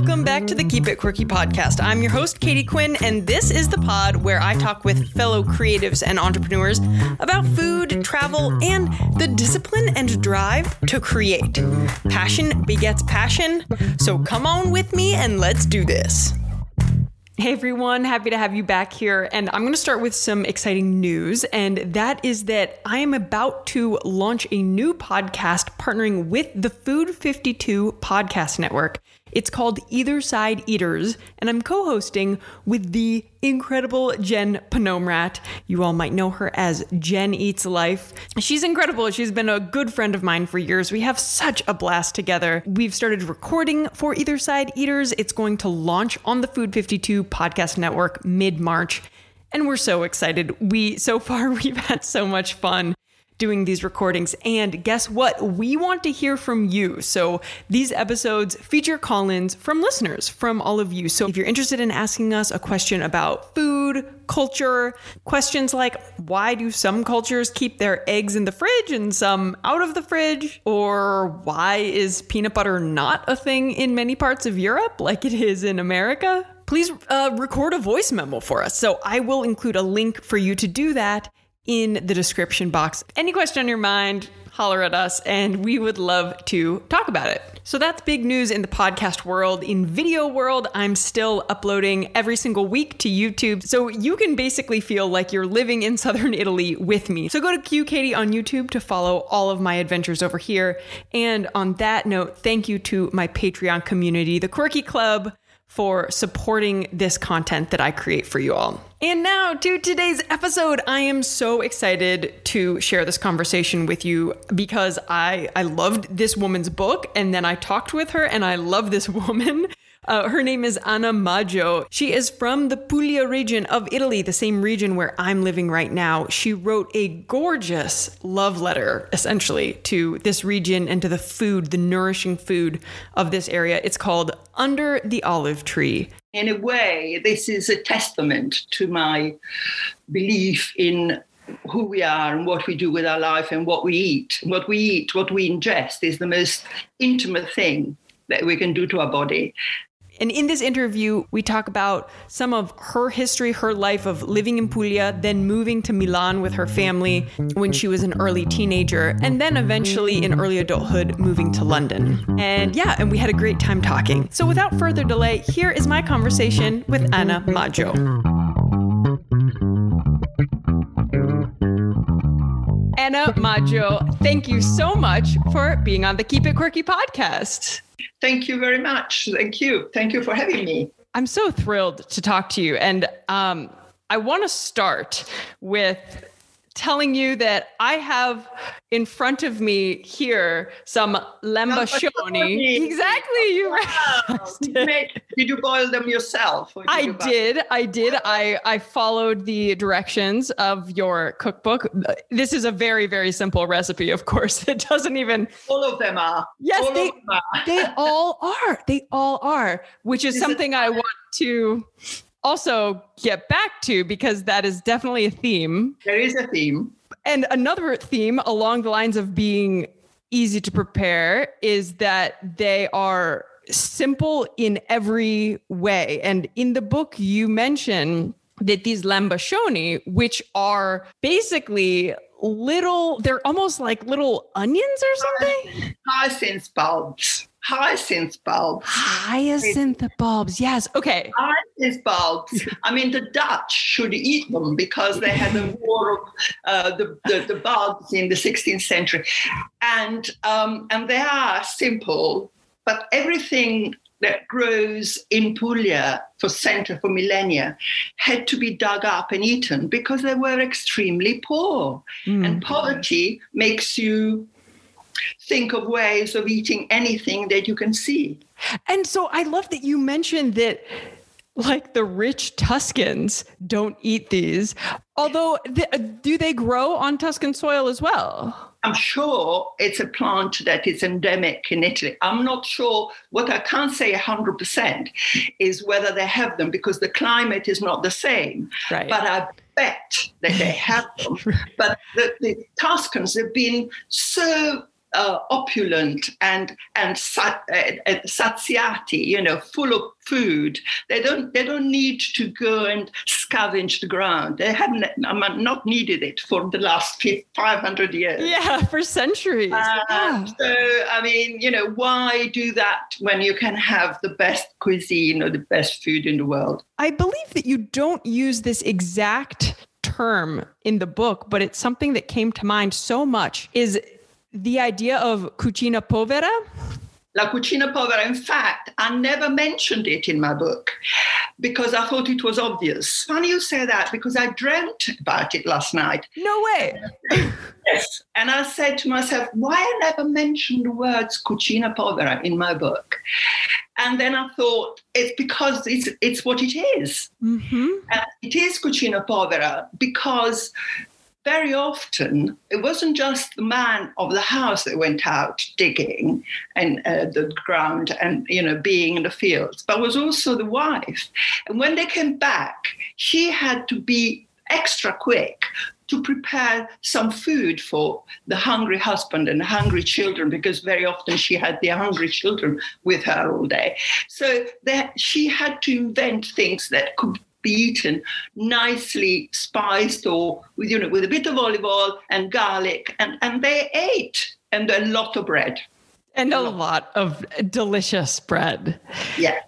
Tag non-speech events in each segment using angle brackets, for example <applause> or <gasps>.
welcome back to the Keep It Quirky podcast. I'm your host, Katie Quinn, and this is the pod where I talk with fellow creatives and entrepreneurs about food, travel, and the discipline and drive to create. Passion begets passion, so come on with me and let's do this. Hey everyone, happy to have you back here. And I'm going to start with some exciting news. And that is that I am about to launch a new podcast partnering with the Food 52 Podcast Network. It's called Either Side Eaters, and I'm co hosting with the incredible Jen Phanomrat. You all might know her as Jen Eats Life. She's incredible. She's been a good friend of mine for years. We have such a blast together. We've started recording for Either Side Eaters. It's going to launch on the Food 52 Podcast Network mid March. And we're so excited. We so far <laughs> we've had so much fun doing these recordings. And guess what? We want to hear from you. So these episodes feature call ins from listeners, from all of you. So if you're interested in asking us a question about food, culture, questions like why do some cultures keep their eggs in the fridge and some out of the fridge? Or why is peanut butter not a thing in many parts of Europe like it is in America? Please uh, record a voice memo for us. So I will include a link for you to do that in the description box. Any question on your mind, holler at us and we would love to talk about it. So that's big news in the podcast world. In video world, I'm still uploading every single week to YouTube. So you can basically feel like you're living in <laughs> southern Italy with me. So go to Q Katie on YouTube to follow all of my adventures over here. And on that note, thank you to my Patreon community, the Quirky Club for supporting this content that I create for you all. And now to today's episode. I am so excited to share this conversation with you because I I loved this woman's book and then I talked with her and I love this <laughs> woman. Uh, her name is Anna Maggio. She is from the Puglia region of Italy, the same region where I'm living right now. She wrote a gorgeous love letter, essentially, to this region and to the food, the nourishing food of this area. It's called Under the Olive Tree. In a way, this is a testament to my belief in who we are and what we do with our life and what we eat. What we eat, what we ingest is the most intimate thing that we can do to our body. And in this interview, we talk about some of her history, her life of living in Puglia, then moving to Milan with her family when she was an early teenager, and then eventually in early adulthood moving to London. And yeah, and we had a great time talking. So without further delay, here is my conversation with Anna Maggio. Anna Maggio, thank you so much for being on the Keep It Quirky podcast. Thank you very much. Thank you. Thank you for having me. I'm so thrilled to talk to you. And um, I want to start with telling you that I have in front of me here some lambascioni. Exactly, you wow. did you boil them yourself? Did I you did. I did. I I followed the directions of your cookbook. This is a very very simple recipe. Of course, <laughs> it doesn't even. All of them are. Yes, all they are. they all are. They all are. Which is, is something I want to also get back to because that is definitely a theme. There is a theme. And another theme along the lines of being easy to prepare is that they are simple in every way. And in the book, you mention that these lambascioni, which are basically little, they're almost like little onions or something. Hyacinth bulbs hyacinth bulbs. Hyacinth bulbs, yes. Okay. Hyacinth bulbs. I mean, the Dutch should eat them because they had the <laughs> war of uh, the, the, the, bulbs in the 16th century. And, um, and they are simple, but everything that grows in Puglia for center for millennia had to be dug up and eaten because they were extremely poor. Mm. And poverty makes you think of ways of eating anything that you can see. And so I love that you mentioned that like the rich Tuscans don't eat these. Although, do they grow on Tuscan soil as well? I'm sure it's a plant that is endemic in Italy. I'm not sure. What I can't say 100% is whether they have them because the climate is not the same. Right. But I bet that they have <laughs> them. but the, the Tuscans have been so uh, opulent and and sat, uh, saziati, you know, full of food. They don't they don't need to go and scavenge the ground. They haven't not needed it for the last 500 years. Yeah, for centuries. Uh, yeah. So I mean, you know, why do that when you can have the best cuisine or the best food in the world? I believe that you don't use this exact term in the book, but it's something that came to mind so much is the idea of cucina povera. La Cucina Povera. In fact, I never mentioned it in my book because I thought it was obvious. Funny you say that because I dreamt about it last night. No way. yes. And I said to myself, why I never mentioned the words Cucina Povera in my book? And then I thought it's because it's it's what it is. Mm-hmm. it is Cucina Povera because very often it wasn't just the man of the house that went out digging and uh, the ground and you know being in the fields but was also the wife. And when they came back she had to be extra quick to prepare some food for the hungry husband and hungry children because very often she had the hungry children with her all day. So that she had to invent things that could be eaten nicely spiced or with you know with a bit of olive oil and garlic and and they ate and a lot of bread and a lot of delicious bread yeah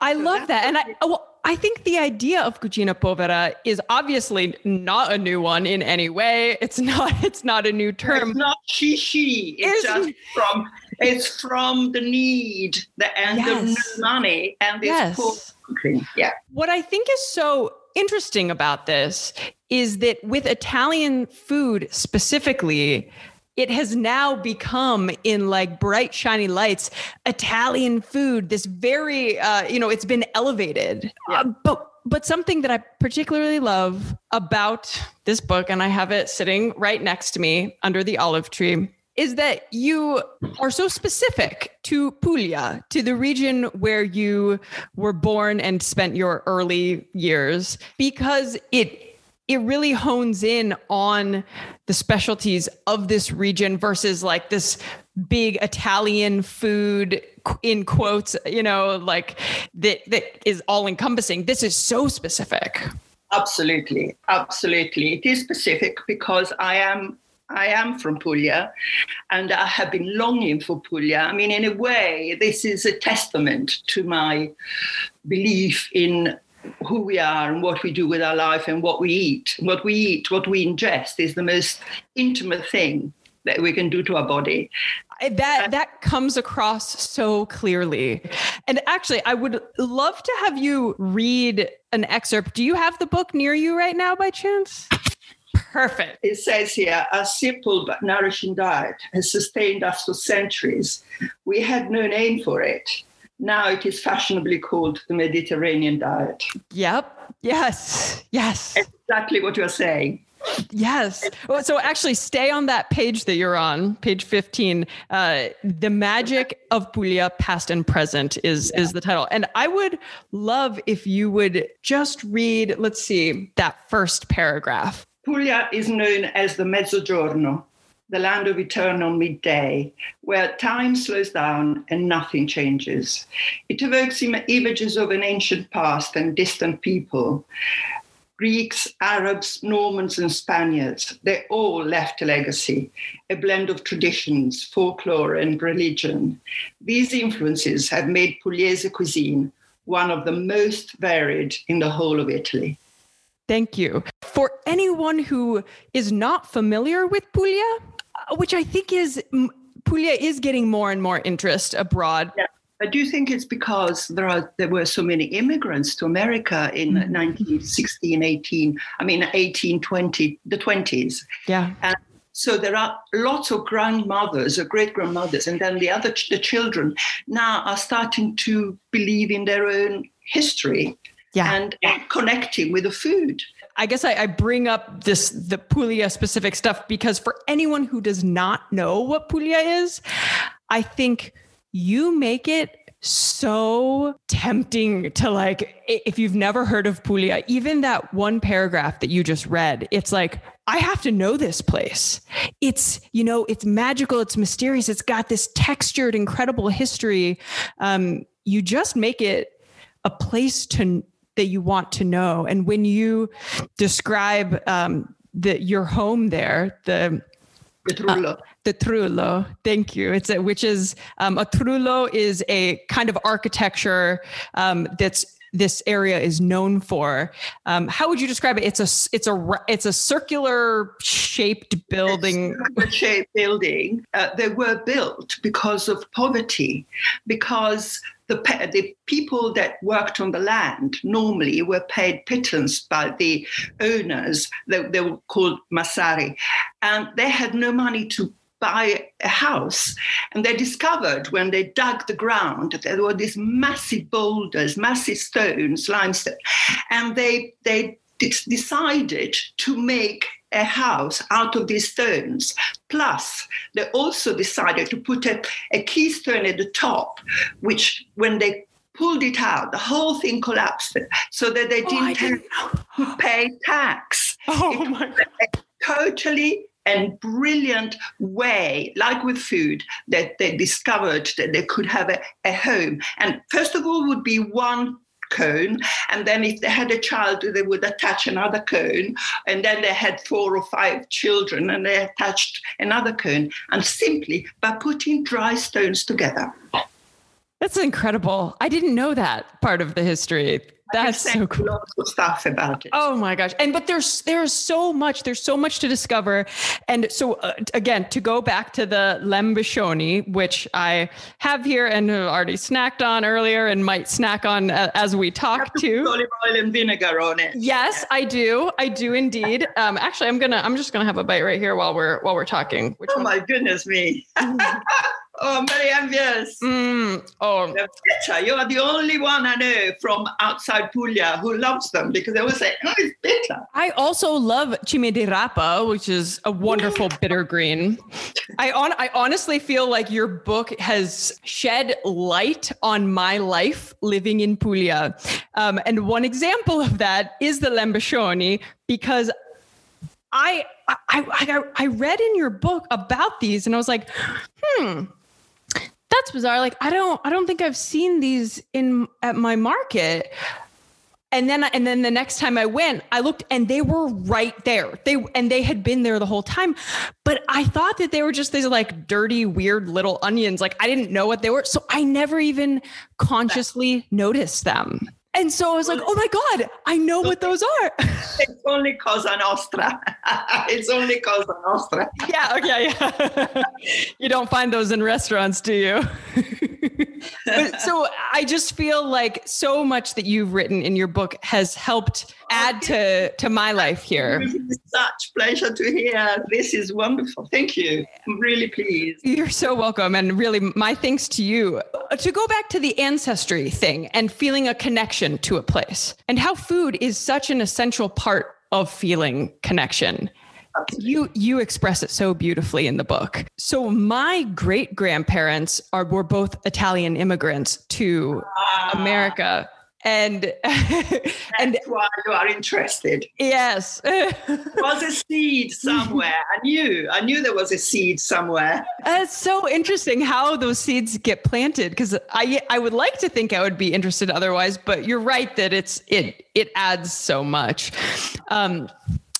i so love that and i oh, well, I think the idea of cucina povera is obviously not a new one in any way. It's not. <laughs> It's not a new term. It's not shishi. It's, it's just from. It's from the need, the and yes. the money, and this yes. Yeah. What I think is so interesting about this is that with Italian food specifically, it has now become in like bright shiny lights italian food this very uh, you know it's been elevated yeah. uh, but but something that i particularly love about this book and i have it sitting right next to me under the olive tree is that you are so specific to Puglia, to the region where you were born and spent your early years, because it it really hones in on the specialties of this region versus like this big Italian food in quotes, you know, like that that is all encompassing. This is so specific. Absolutely. Absolutely. It is specific because I am I am from Puglia and I have been longing for Puglia. I mean, in a way, this is a testament to my belief in who we are and what we do with our life and what we eat. What we eat, what we ingest is the most intimate thing that we can do to our body. That that comes across so clearly. And actually, I would love to have you read an excerpt. Do you have the book near you right now by chance? Perfect. It says here a simple but nourishing diet has sustained us for centuries. We had no name for it. Now it is fashionably called the Mediterranean diet. Yep. Yes. Yes. Exactly what you're saying. Yes. Well, so actually, stay on that page that you're on, page 15. Uh, the magic of Puglia, past and present, is yeah. is the title. And I would love if you would just read. Let's see that first paragraph. Puglia is known as the Mezzogiorno, the land of eternal midday, where time slows down and nothing changes. It evokes images of an ancient past and distant people. Greeks, Arabs, Normans, and Spaniards, they all left a legacy, a blend of traditions, folklore, and religion. These influences have made Pugliese cuisine one of the most varied in the whole of Italy. Thank you. For anyone who is not familiar with Puglia, uh, which I think is Puglia is getting more and more interest abroad. Yeah. I do think it's because there are there were so many immigrants to America in mm-hmm. 1916, 18, I mean 1820, the 20s. Yeah. And so there are lots of grandmothers or great grandmothers, and then the other the children now are starting to believe in their own history yeah. and, connecting with the food. I guess I, I, bring up this the Puglia specific stuff because for anyone who does not know what Puglia is, I think you make it so tempting to like if you've never heard of Puglia, even that one paragraph that you just read, it's like I have to know this place. It's, you know, it's magical, it's mysterious, it's got this textured, incredible history. Um, you just make it a place to that you want to know. And when you describe um, the your home there, the the trullo. Uh, the trullo. Thank you. It's a, which is um, a trullo is a kind of architecture um, that's this area is known for. Um, how would you describe it? It's a it's a it's a circular shaped building. shaped building. Uh, they were built because of poverty, because the, the people that worked on the land normally were paid pittance by the owners. They, they were called massari, and they had no money to buy a house. And they discovered when they dug the ground that there were these massive boulders, massive stones, limestone, and they they decided to make a house out of these stones. Plus, they also decided to put a, a keystone at the top, which when they pulled it out, the whole thing collapsed so that they oh, didn't, oh, didn't have to pay tax. Oh it my Totally and brilliant way, like with food, that they discovered that they could have a, a home. And first of all, would be one cone. And then if they had a child, they would attach another cone. And then they had four or five children and they attached another cone. And simply by putting dry stones together. That's incredible. I didn't know that part of the history. That's so cool. Lots of stuff about it. Oh my gosh! And but there's there's so much. There's so much to discover. And so uh, again, to go back to the lembascioni, which I have here and have already snacked on earlier, and might snack on uh, as we talk to. Olive oil and vinegar on it. Yes, I do. I do indeed. <laughs> Um, actually, I'm gonna. I'm just gonna have a bite right here while we're while we're talking. Which oh one? my goodness me! <laughs> Oh, I'm very envious. Mm, oh. bitter. You are the only one I know from outside Puglia who loves them because they always say, oh, it's bitter. I also love cime di rapa, which is a wonderful <laughs> bitter green. I, on, I honestly feel like your book has shed light on my life living in Puglia. Um, and one example of that is the Lembascioni because I, I, I, I read in your book about these and I was like, hmm, that's bizarre. Like I don't I don't think I've seen these in at my market. And then and then the next time I went, I looked and they were right there. They and they had been there the whole time. But I thought that they were just these like dirty, weird little onions. Like I didn't know what they were. So I never even consciously noticed them. And so I was like, oh my God, I know what those are. <laughs> It's only Cosa Nostra. <laughs> it's only Cosa Nostra. yeah, okay, yeah. <laughs> you don't find those in restaurants, do you? But, so I just feel like so much that you've written in your book has helped add to to my life here. Such pleasure to hear. This is wonderful. Thank you. I'm really pleased. You're so welcome, and really, my thanks to you. Uh, to go back to the ancestry thing and feeling a connection to a place, and how food is such an essential part of feeling connection. You you. express it so beautifully in the book. So my great grandparents are were both Italian immigrants to ah. America. And <laughs> and why you are interested. Yes. Was a seed somewhere. I knew i knew there was a seed somewhere. It's so interesting how those seeds get planted because i i would like to think i would be interested otherwise but you're right that it's it it adds so much. Um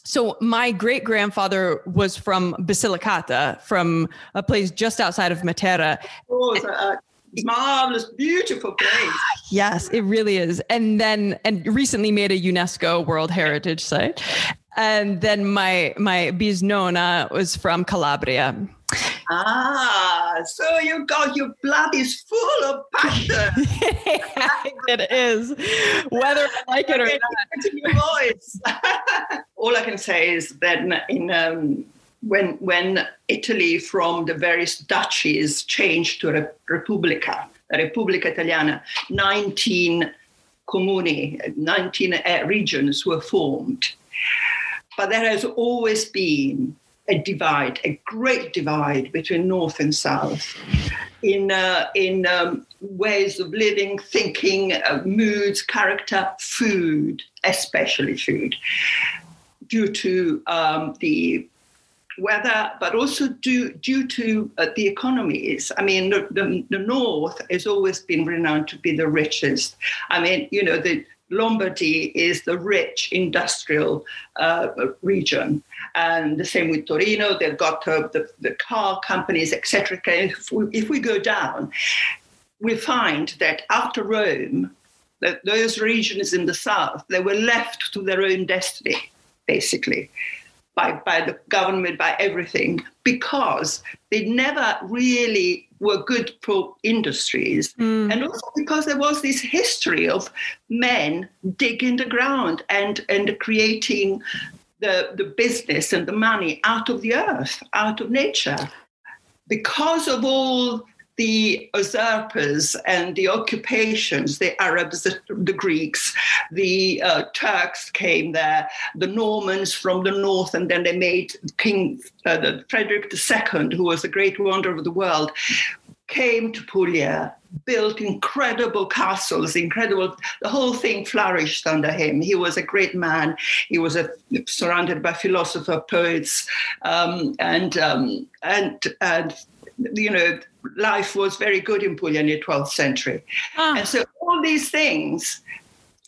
so my great grandfather was from Basilicata, from a place just outside of Matera. Oh, uh, marvelous, beautiful place. <sighs> yes, it really is. And then, and recently made a UNESCO World Heritage Site. And then my my bisnona was from Calabria. Ah, so you got your blood is full of passion. <laughs> it is, whether I like it or not. Your voice. <laughs> All I can say is that in um, when when Italy from the various duchies changed to a Repubblica, Repubblica Italiana, 19 comuni, 19 uh, regions were formed. But there has always been a divide, a great divide between North and South in, uh, in um, ways of living, thinking, uh, moods, character, food, especially food due to um, the weather, but also due, due to uh, the economies. I mean, the, the, the, North has always been renowned to be the richest. I mean, you know, the Lombardy is the rich industrial uh, region. And the same with Torino, they've got the, the car companies, etc. If if we go down, we find that after Rome, that those regions in the south, they were left to their own destiny, basically by, by the government, by everything, because they never really were good for industries. Mm. And also because there was this history of men digging the ground and, and creating the, the business and the money out of the earth, out of nature. Because of all the usurpers and the occupations, the Arabs, the, Greeks, the uh, Turks came there, the Normans from the north, and then they made King uh, Frederick II, who was the great wonder of the world, came to Puglia, built incredible castles, incredible. The whole thing flourished under him. He was a great man. He was a, surrounded by philosophers, poets, um, and um, and and you know life was very good in Puglia in the 12th century. Ah. And so all these things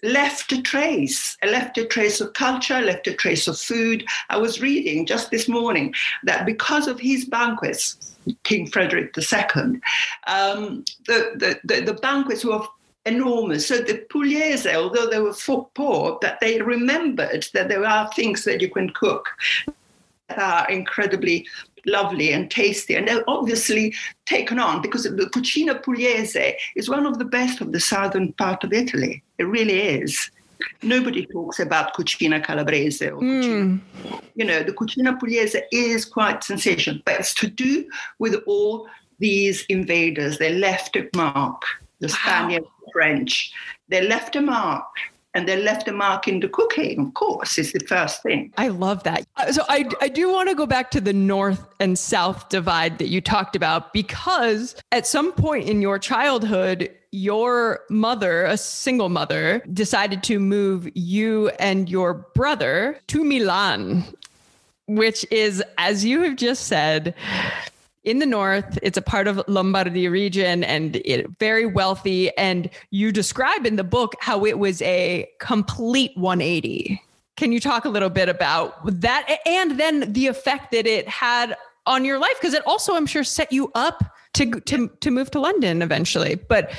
left a trace, left a trace of culture, left a trace of food. I was reading just this morning that because of his banquets, King Frederick II, um, the, the, the, the banquets were enormous. So the Pugliese, although they were poor, that they remembered that there are things that you can cook that are incredibly lovely and tasty. And obviously taken on because the Cucina Pugliese is one of the best of the southern part of Italy. It really is. Nobody talks about Cucina Calabrese or mm. You know, the Cucina Pugliese is quite sensational, but it's to do with all these invaders. They left a mark, the Spaniards, the French. They left a mark and they left a mark in the cooking, of course, is the first thing. I love that. Uh, so I, I do want to go back to the north and south divide that you talked about because at some point in your childhood, your mother, a single mother, decided to move you and your brother to Milan, which is, as you have just said, in the north. It's a part of Lombardy region and it very wealthy. And you describe in the book how it was a complete 180. Can you talk a little bit about that and then the effect that it had on your life? Because it also, I'm sure, set you up to to to move to London eventually. But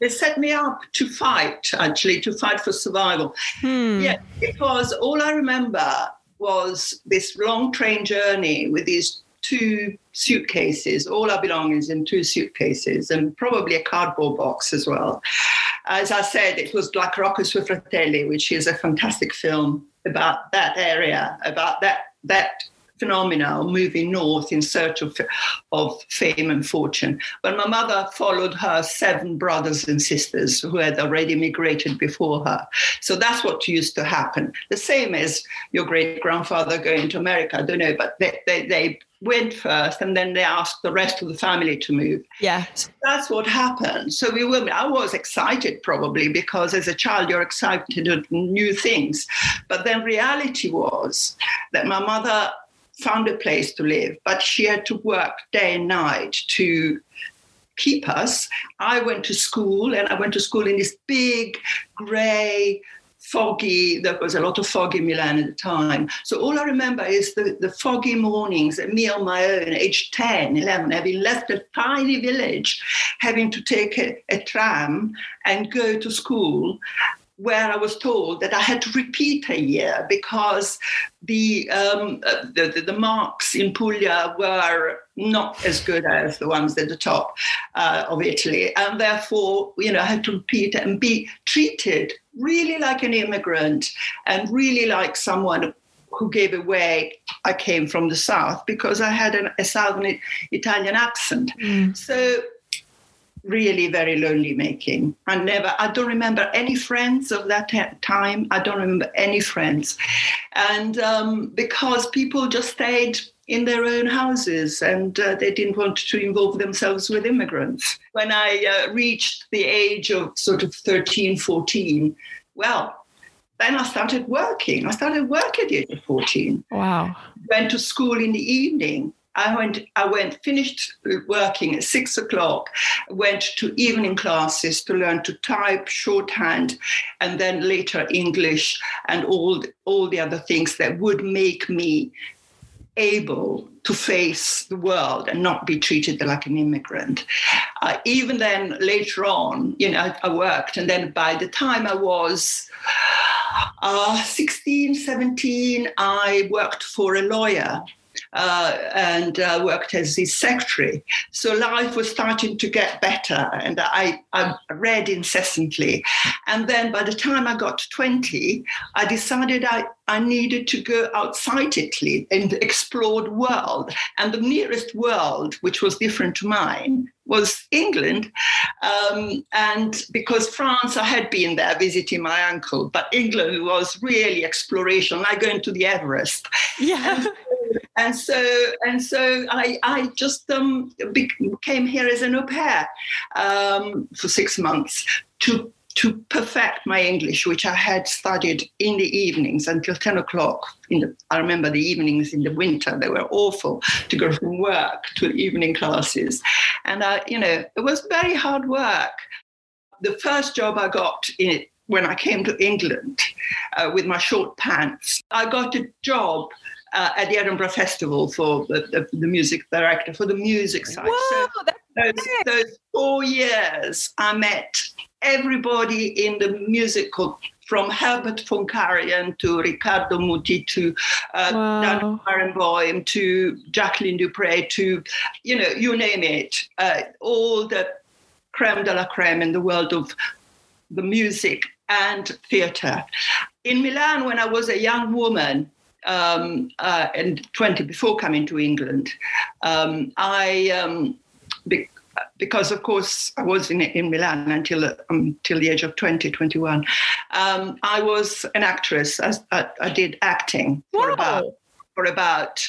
they set me up to fight, actually, to fight for survival. Hmm. Yeah, because all I remember was this long train journey with these two suitcases, all our belongings in two suitcases, and probably a cardboard box as well. As I said, it was like Rocco Sui Fratelli, which is a fantastic film about that area, about that that phenomena of moving north in search of, of fame and fortune. But my mother followed her seven brothers and sisters who had already migrated before her. So that's what used to happen. The same as your great grandfather going to America. I don't know, but they, they, they went first and then they asked the rest of the family to move. Yeah. So that's what happened. So we were, I was excited probably because as a child you're excited at new things. But then reality was that my mother found a place to live, but she had to work day and night to keep us. I went to school and I went to school in this big gray foggy, there was a lot of fog in Milan at the time. So all I remember is the, the foggy mornings, me on my own, age 10, 11, having left a tiny village, having to take a, a tram and go to school where I was told that I had to repeat a year because the, um, uh, the, the, the, marks in Puglia were not as good as the ones at the top uh, of Italy. And therefore, you know, I had to repeat and be treated really like an immigrant and really like someone who gave away I came from the South because I had an, a Southern Italian accent. Mm. So really very lonely making. I never, I don't remember any friends of that time. I don't remember any friends. And um, because people just stayed in their own houses and uh, they didn't want to involve themselves with immigrants. When I uh, reached the age of sort of 13, 14, well, then I started working. I started work at the age of 14. Wow. Went to school in the evening. I went, I went, finished working at six o'clock, went to evening classes to learn to type, shorthand, and then later English and all, all the other things that would make me able to face the world and not be treated like an immigrant. Uh, even then, later on, you know, I, I, worked, and then by the time I was uh, 16, 17, I worked for a lawyer uh, and uh, worked as his secretary. So life was starting to get better, and I, I read incessantly. And then by the time I got to 20, I decided I, I needed to go outside Italy and explore the world. And the nearest world, which was different to mine, was England. Um, and because France, I had been there visiting my uncle, but England was really exploration, like going to the Everest. Yeah. And, and so, and so I, I just um, came here as an au pair um, for six months to to perfect my English, which I had studied in the evenings until 10 o'clock. In the, I remember the evenings in the winter, they were awful to go from work to evening classes. And, I, you know, it was very hard work. The first job I got in when I came to England uh, with my short pants, I got a job uh, at the Edinburgh Festival for the, the, the, music director for the music side. Whoa, so those, those, four years, I met everybody in the musical from Herbert von Karajan to Riccardo Muti to uh, wow. Dan Barenboim to Jacqueline du Pré to, you know, you name it, uh, all the creme de la creme in the world of the music and theatre. In Milan, when I was a young woman, um, uh, and 20 before coming to England, um, I um, be- because of course I was in, in Milan until until the age of 20, 21. Um, I was an actress. I, I, I did acting for about for about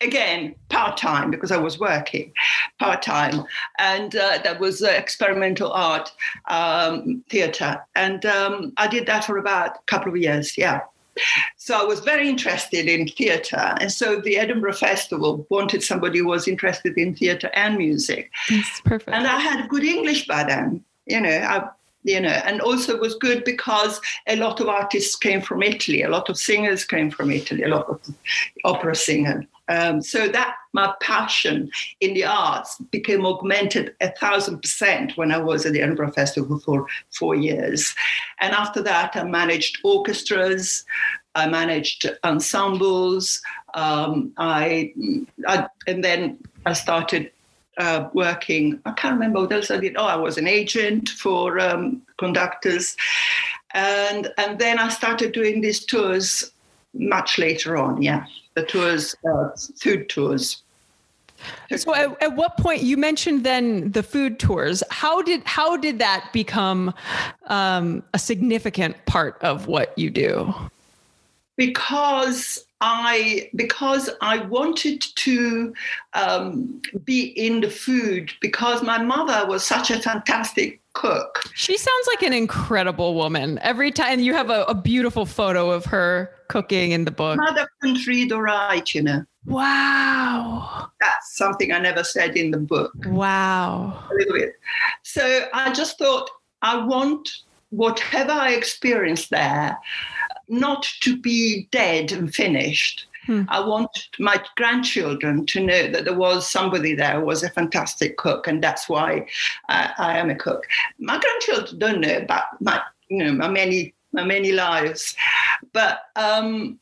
again part time because I was working part time, and uh, that was uh, experimental art um, theatre, and um, I did that for about a couple of years. Yeah. So I was very interested in theatre. And so the Edinburgh Festival wanted somebody who was interested in theatre and music. That's perfect. And I had good English by then. You know, I, you know, and also was good because a lot of artists came from Italy, a lot of singers came from Italy, a lot of opera singers. Um, so that my passion in the arts became augmented a thousand percent when I was at the Edinburgh Festival for four years. And after that, I managed orchestras, I managed ensembles, um, I, I, and then I started uh, working. I can't remember what else I did. Oh, I was an agent for um, conductors, and and then I started doing these tours much later on. Yeah the tours, uh, food tours. So at, at, what point you mentioned then the food tours? How did how did that become um, a significant part of what you do? Because I because I wanted to um, be in the food because my mother was such a fantastic cook. She sounds like an incredible woman. Every time you have a, a beautiful photo of her cooking in the book. Mother couldn't read you know. Wow. That's something I never said in the book. Wow. A little bit. So I just thought I want whatever I experienced there not to be dead and finished. Hmm. I want my grandchildren to know that there was somebody there who was a fantastic cook, and that's why I, I am a cook. My grandchildren don't know about my, you know, my many, my many lives, but um,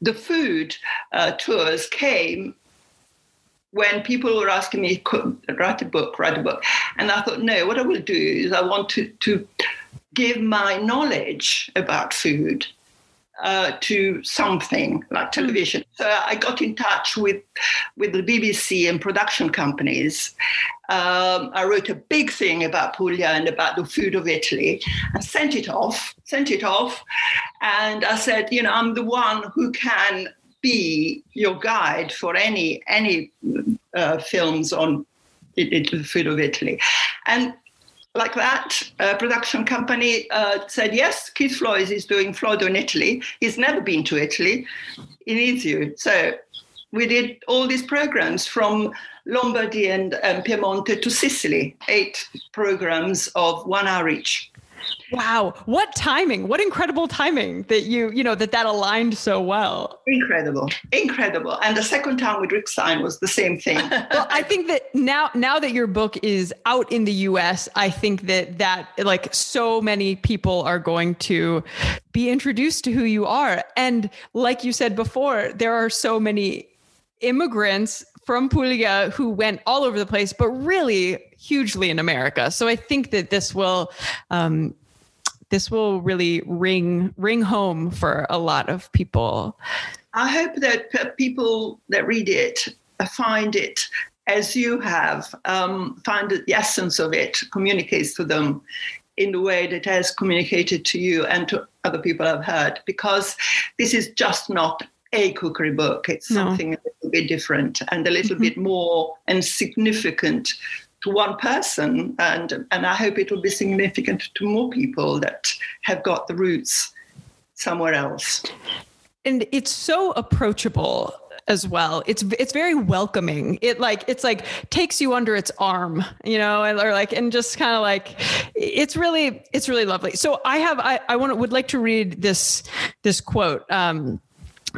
the food uh, tours came when people were asking me, write a book, write a book. And I thought, no, what I will do is I want to, to give my knowledge about food uh, to something like hmm. television. So I got in touch with with the BBC and production companies. Um, I wrote a big thing about Puglia and about the food of Italy, and sent it off. Sent it off, and I said, you know, I'm the one who can be your guide for any any uh, films on the food of Italy, and like that. A production company uh, said, yes, Keith Floyd is doing Floyd on Italy. He's never been to Italy. He needs you. So we did all these programs from Lombardy and, and Piemonte to Sicily, eight programs of one hour each. Wow, what timing! What incredible timing that you you know that that aligned so well. Incredible, incredible. And the second time with Rick Stein was the same thing. <laughs> well, I think that now now that your book is out in the U.S., I think that that like so many people are going to be introduced to who you are, and like you said before, there are so many immigrants from Puglia who went all over the place, but really hugely in America. So I think that this will um, this will really ring ring home for a lot of people. I hope that people that read it find it as you have, um, find the essence of it communicates to them in the way that has communicated to you and to other people I've heard, because this is just not a cookery book. It's no. something a little bit different and a little mm-hmm. bit more and significant to one person. And, and I hope it will be significant to more people that have got the roots somewhere else. And it's so approachable as well. It's it's very welcoming. It like it's like takes you under its arm, you know, and or like and just kind of like it's really it's really lovely. So I have I I want would like to read this this quote. Um,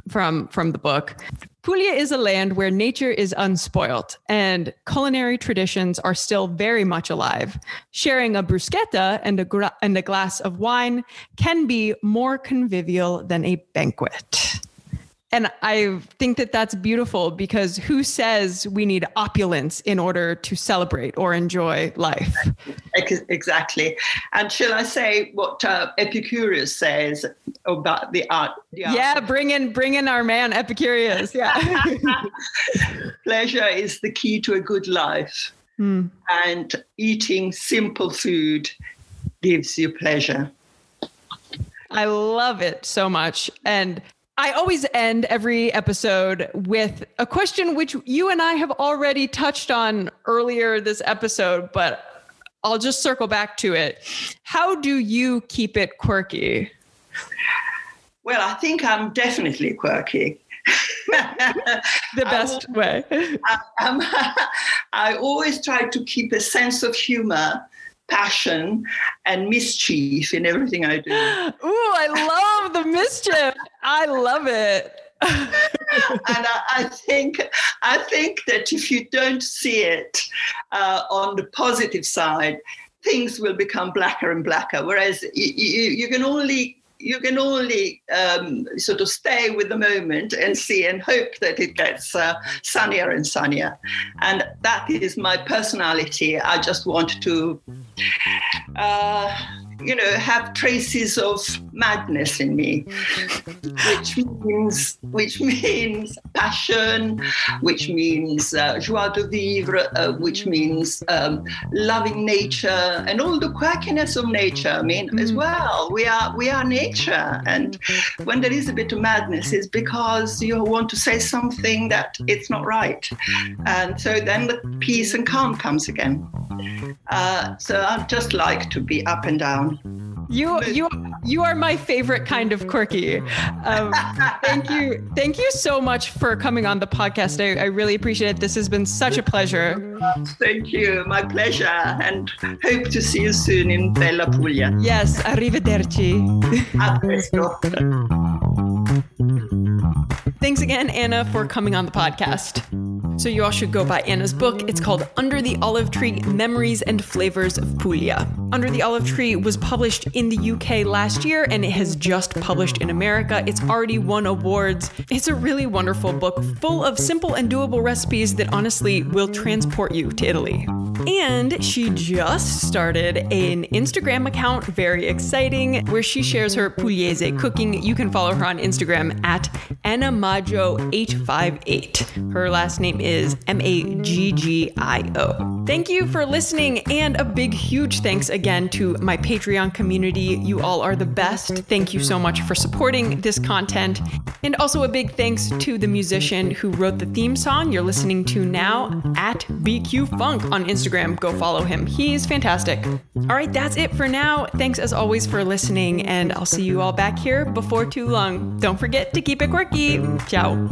from from the book. Puglia is a land where nature is unspoilt and culinary traditions are still very much alive. Sharing a bruschetta and a, gra- and a glass of wine can be more convivial than a banquet. And I think that that's beautiful because who says we need opulence in order to celebrate or enjoy life? Exactly. And shall I say what uh, Epicurus says about the art? The art yeah, bring in, bring in our man Epicurus. Yeah. <laughs> Pleasure is the key to a good life. Mm. And eating simple food gives you pleasure. I love it so much. And I always end every episode with a question which you and I have already touched on earlier this episode, but I'll just circle back to it. How do you keep it quirky? Well, I think I'm definitely quirky. <laughs> the best I, way. <laughs> I, um, <laughs> I always try to keep a sense of humor passion and mischief in everything I do. <gasps> Ooh, I love the mischief. I love it. <laughs> and I, I, think I think that if you don't see it uh, on the positive side, things will become blacker and blacker. Whereas you, you, you can only you can only um, sort of stay with the moment and see and hope that it gets uh, sunnier and sunnier. And that is my personality. I just want to. Uh, you know, have traces of madness in me, which means which means passion, which means uh, joie de vivre, uh, which means um, loving nature and all the quirkiness of nature. I mean, mm. as well, we are we are nature, and when there is a bit of madness, it's because you want to say something that it's not right, and so then the peace and calm comes again. Uh, so I just like to be up and down. You you you are my favorite kind of quirky. Um, thank you, thank you so much for coming on the podcast. I, I really appreciate it. This has been such a pleasure. Thank you, my pleasure, and hope to see you soon in Bella Puglia. Yes, arrivederci. A presto. Thanks again, Anna, for coming on the podcast. So you all should go buy Anna's book. It's called Under the Olive Tree Memories and Flavors of Puglia. Under the Olive Tree was published in the UK last year and it has just published in America. It's already won awards. It's a really wonderful book full of simple and doable recipes that honestly will transport you to Italy. And she just started an Instagram account, very exciting, where she shares her Pugliese cooking. You can follow her on Instagram at Anna Maggio858. Her last name is M A G G I O. Thank you for listening, and a big, huge thanks again to my Patreon community. You all are the best. Thank you so much for supporting this content. And also a big thanks to the musician who wrote the theme song you're listening to now at BQ Funk on Instagram Instagram. Go follow him. He's fantastic. All right, that's it for now. Thanks as always for listening, and I'll see you all back here before too long. Don't forget to keep it quirky. Ciao.